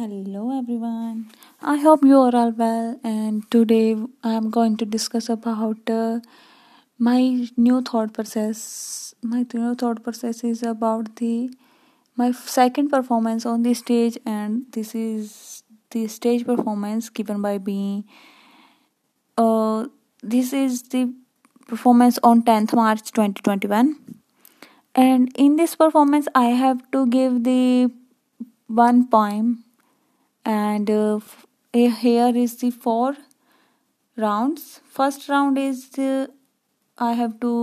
Hello everyone. I hope you are all well and today I am going to discuss about uh, my new thought process. My new thought process is about the my second performance on the stage and this is the stage performance given by me. Uh, this is the performance on 10th March 2021 and in this performance I have to give the one poem and uh, f- eh, here is the four rounds first round is uh, i have to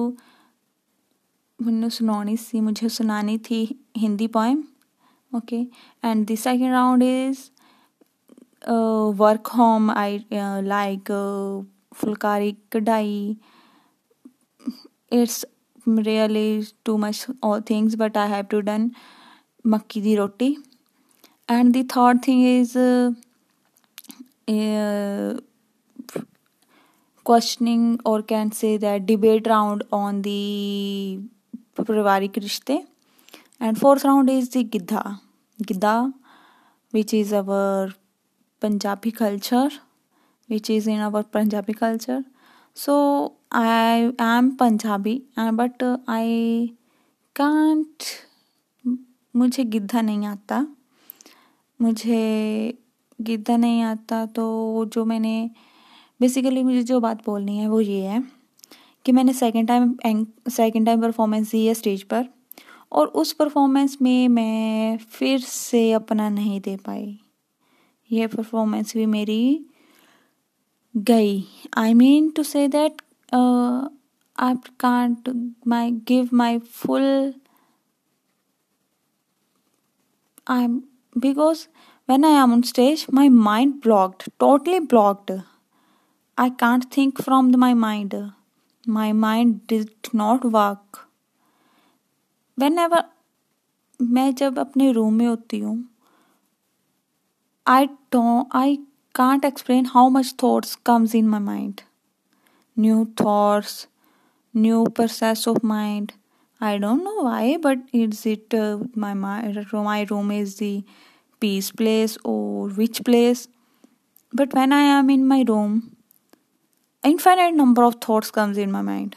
मैंने सुनानी सी मुझे सुनानी थी Hindi poem okay and the second round is work home I like phulkari कढ़ाई it's really too much all things but i have to done makki di roti And the third thing is uh, uh, questioning or can say that debate round on the parivarik rishte and fourth round is the gidha gidha which is our punjabi culture which is in our punjabi culture so i am punjabi uh, but uh, i can't मुझे गिद्धा नहीं आता मुझे गिद्धा नहीं आता तो जो मैंने basically मुझे जो बात बोलनी है वो ये है कि मैंने second time second time performance दी है स्टेज पर और उस परफॉर्मेंस में मैं फिर से अपना नहीं दे पाई। ये परफॉर्मेंस भी मेरी गई। I mean to say that I can't my give my full i'm because when i am on stage my mind blocked totally blocked i can't think from my mind my mind did not work whenever मैं जब अपने room में होती हूँ I don't I can't explain how much thoughts comes in my mind new thoughts new process of mind I don't know why, but is it uh, my my my room is the peace place or which place? But when I am in my room, infinite number of thoughts comes in my mind.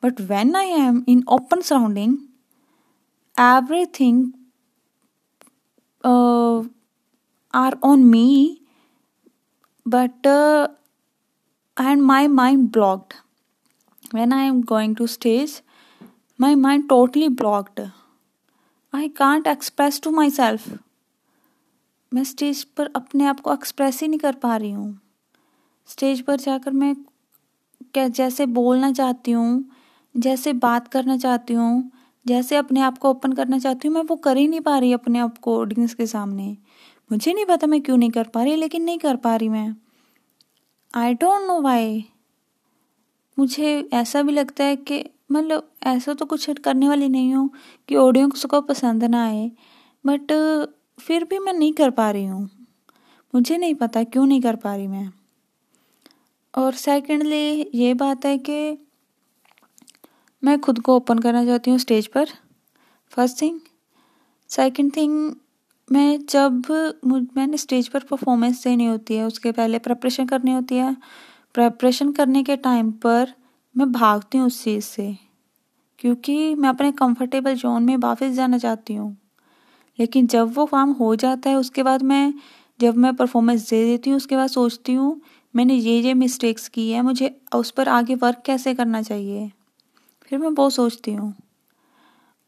But when I am in open surrounding, everything uh, are on me, but uh, and my mind blocked. When I am going to stage, my mind totally blocked. I can't express to myself. मैं stage पर अपने आप को express ही नहीं कर पा रही हूँ। स्टेज पर जाकर मैं क्या जैसे बोलना चाहती हूँ, जैसे बात करना चाहती हूँ, जैसे अपने आप को ओपन करना चाहती हूँ, मैं वो कर ही नहीं पा रही अपने आप को ऑडियंस के सामने। मुझे नहीं पता मैं क्यों नहीं कर पा रही, लेकिन नहीं कर पा रही मैं। आई डोंट नो वाई मुझे ऐसा भी लगता है कि मतलब ऐसा तो कुछ करने वाली नहीं हूँ कि ऑडियंस को पसंद ना आए बट फिर भी मैं नहीं कर पा रही हूँ। मुझे नहीं पता क्यों नहीं कर पा रही मैं। और सेकेंडली ये बात है कि मैं खुद को ओपन करना चाहती हूँ स्टेज पर। फ़र्स्ट थिंग सेकंड थिंग मैं जब मुझ मैंने स्टेज पर परफॉर्मेंस देनी होती है, उसके पहले प्रेपरेशन करनी होती है। प्रेपरेशन करने के टाइम पर मैं भागती हूँ उस चीज़ से, क्योंकि मैं अपने कंफर्टेबल जोन में वापस जाना चाहती हूँ। लेकिन जब वो काम हो जाता है, उसके बाद मैं, जब मैं परफॉर्मेंस दे देती हूँ, उसके बाद सोचती हूँ, मैंने ये ये मिस्टेक्स की है, मुझे उस पर आगे वर्क कैसे करना चाहिए? फिर मैं बहुत सोचती हूँ।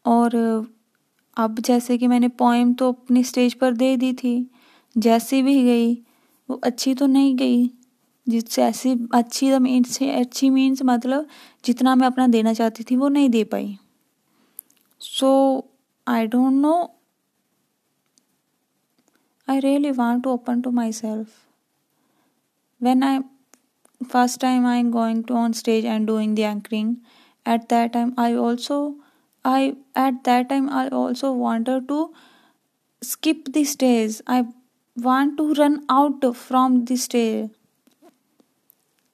और अब जैसे कि मैंने पोएम तो अपनी स्टेज पर दे दी थी, जैसी भी गई, वो अच्छी तो नहीं गई, जिससे ऐसी अच्छी मीन्स अच्छी मीन्स मतलब जितना मैं अपना देना चाहती थी, वो नहीं दे पाई। So I don't know I really want to open to myself. When I first time I'm going to on stage and doing the anchoring, at that time I also I at that time I also wanted to skip the stage. I want to run out from the stage.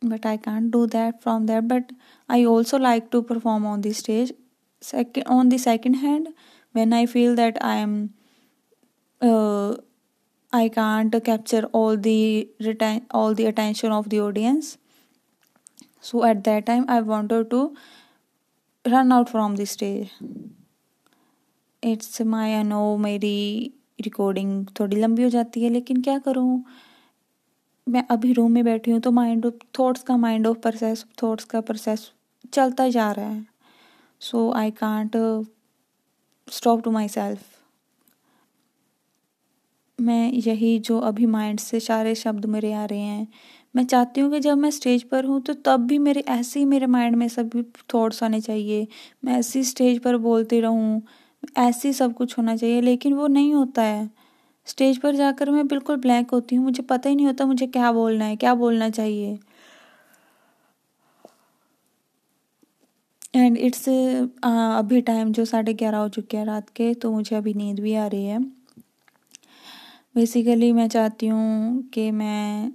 But I can't do that from there. But I also like to perform on the stage. Second, on the second hand, when I feel that I am uh, I can't capture all the retain all the attention of the audience. So at that time I wanted to run out from the stage. It's my I know मेरी recording थोड़ी लंबी हो जाती है लेकिन क्या करूँ मैं अभी रूम में बैठी हूँ तो माइंड ऑफ़ थॉट्स का माइंड ऑफ़ प्रोसेस थॉट्स का प्रोसेस चलता जा रहा है so I can't stop to myself मैं यही जो अभी माइंड से सारे शब्द मेरे आ रहे हैं। मैं चाहती हूँ कि जब मैं स्टेज पर हूँ तो तब भी मेरे, ऐसे ही मेरे माइंड में सभी थॉट्स आने चाहिए। मैं ऐसी स्टेज पर बोलती रहूँ, ऐसे ही सब कुछ होना चाहिए, लेकिन वो नहीं होता है। स्टेज पर जाकर मैं बिल्कुल ब्लैंक होती हूँ, मुझे पता ही नहीं होता मुझे क्या बोलना है, क्या बोलना चाहिए। एंड इट्स अभी टाइम जो साढ़े ग्यारह हो चुके हैं रात के तो मुझे अभी नींद भी आ रही है। बेसिकली मैं चाहती हूँ कि मैं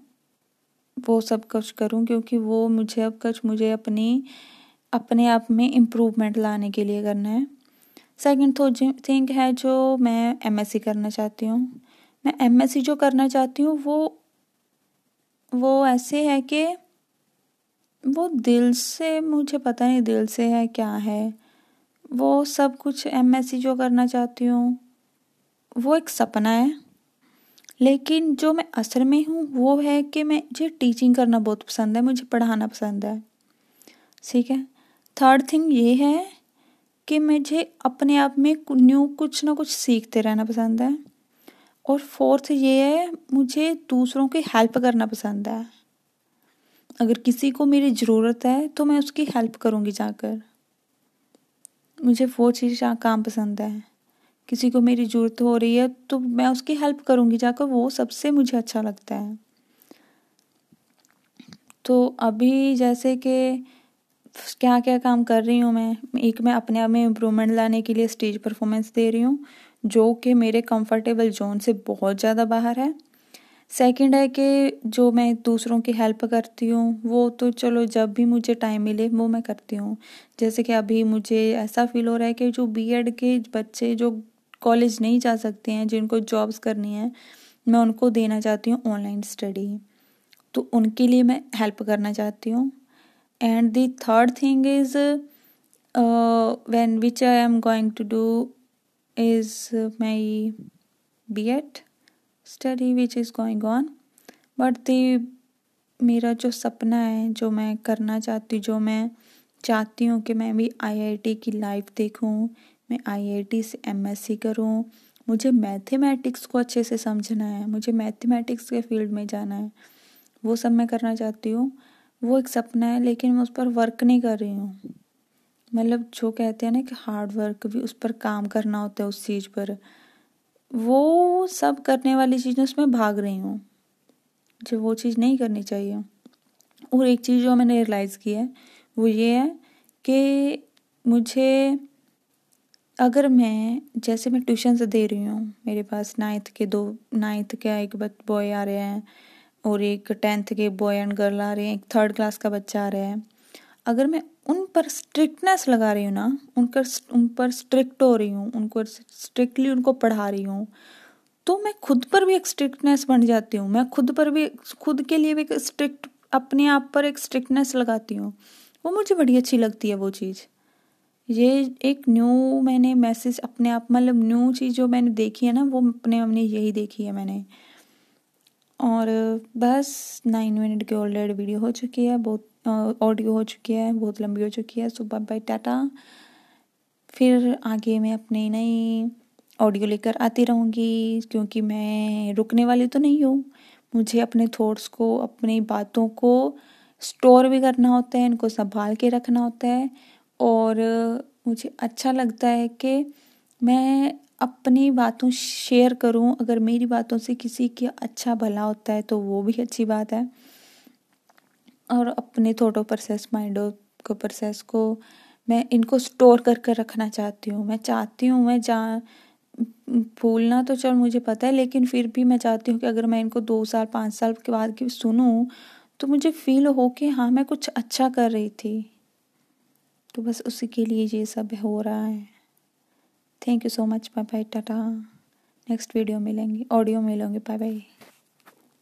वो सब कुछ करूँ क्योंकि वो मुझे अब कुछ मुझे अपनी, अपने आप में इम्प्रूवमेंट लाने के लिए करना है। सेकंड थिंग है जो मैं एमएससी करना चाहती हूँ। मैं एमएससी जो करना चाहती हूँ वो वो ऐसे है कि वो दिल से, मुझे पता नहीं दिल से है क्या है। वो सब कुछ एमएससी जो करना चाहती हूँ, वो एक सपना है। लेकिन जो मैं असल में हूँ, वो है कि मैं मुझे टीचिंग करना बहुत पसंद है, मुझे पढ़ाना पसंद है। ठीक है? थर्ड थिंग ये है कि मुझे अपने आप में न्यू कुछ ना कुछ सीखते रहना पसंद है। और फोर्थ ये है, मुझे दूसरों की हेल्प करना पसंद है। अगर किसी को मेरी ज़रूरत है तो मैं उसकी हेल्प करूँगी जाकर। मुझे वो चीज़ काम पसंद है। किसी को मेरी ज़रूरत हो रही है तो मैं उसकी हेल्प करूँगी जाकर, वो सबसे मुझे अच्छा लगता है। तो अभी जैसे कि क्या क्या काम कर रही हूँ मैं, एक मैं अपने आप में इम्प्रूवमेंट लाने के लिए स्टेज परफॉर्मेंस दे रही हूँ, जो कि मेरे कंफर्टेबल जोन से बहुत ज़्यादा बाहर है। सेकंड है कि जो मैं दूसरों की हेल्प करती हूँ, वो तो चलो जब भी मुझे टाइम मिले, वो मैं करती हूँ। जैसे कि अभी मुझे ऐसा फील हो रहा है कि जो बीएड के बच्चे, जो कॉलेज नहीं जा सकते हैं जिनको जॉब्स करनी है मैं उनको देना चाहती हूँ ऑनलाइन स्टडी तो उनके लिए मैं हेल्प करना चाहती हूँ। And the third thing is uh, which I am going to do is my B Ed study which is going on but the मेरा जो सपना है जो मैं करना चाहती हूँ जो मैं चाहती हूँ कि मैं भी आईआईटी की लाइफ देखूँ मैं आईआईटी से एमएससी करूँ? मुझे मैथमेटिक्स को अच्छे से समझना है, मुझे मैथमेटिक्स के फ़ील्ड में जाना है। वो सब मैं करना चाहती हूँ। वो एक सपना है, लेकिन मैं उस पर वर्क नहीं कर रही हूँ। मतलब जो कहते हैं ना कि हार्ड वर्क भी उस पर काम करना होता है उस चीज़ पर। वो सब करने वाली चीज़ें उसमें भाग रही हूँ। जो वो चीज़ नहीं करनी चाहिए। और एक चीज़ जो मैंने रियलाइज़ की है, वो ये है कि मुझे अगर मैं, जैसे मैं ट्यूशन से दे रही हूँ, मेरे पास नाइन्थ के दो नाइन्थ का एक बॉय आ रहे हैं और एक टेंथ के बॉय एंड गर्ल आ रहे हैं, एक थर्ड क्लास का बच्चा आ रहा है। अगर मैं उन पर स्ट्रिक्टनेस लगा रही हूँ ना उनकर उन पर स्ट्रिक्ट हो रही हूँ, उनको स्ट्रिक्टली उनको पढ़ा रही हूँ तो मैं खुद पर भी एक स्ट्रिक्टनेस बन जाती हूँ। मैं खुद पर भी, खुद के लिए भी एक स्ट्रिक्ट अपने आप पर एक स्ट्रिक्टनेस लगाती हूँ। वो मुझे बड़ी अच्छी लगती है वो चीज़। ये एक न्यू मैंने मैसेज अपने आप मतलब न्यू चीज़ जो मैंने देखी है ना, वो अपने अपने यही देखी है मैंने। और बस नाइन मिनट की ऑलरेडी वीडियो हो चुकी है, बहुत ऑडियो हो चुकी है, बहुत लंबी हो चुकी है, सुबह बाय टाटा। फिर आगे मैं अपनी नई ऑडियो लेकर आती रहूँगी, क्योंकि मैं रुकने वाली तो नहीं हूँ। मुझे अपने थॉट्स को, अपनी बातों को स्टोर भी करना होता है, इनको संभाल के रखना होता है। और मुझे अच्छा लगता है कि मैं अपनी बातों शेयर करूँ। अगर मेरी बातों से किसी के अच्छा भला होता है तो वो भी अच्छी बात है। और अपने थोटो प्रोसेस माइंडो को प्रोसेस को मैं इनको स्टोर कर कर रखना चाहती हूँ। मैं चाहती हूँ, मैं जा, भूलना तो चल, मुझे पता है, लेकिन फिर भी मैं चाहती हूँ कि अगर मैं इनको दो साल, पाँच साल के बाद की सुनूँ तो मुझे फील हो कि हाँ मैं कुछ अच्छा कर रही थी। तो बस उसी के लिए ये सब हो रहा है। Thank you so much bye bye tata. Next video मिलेंगे ऑडियो मिलेंगे बाय बाय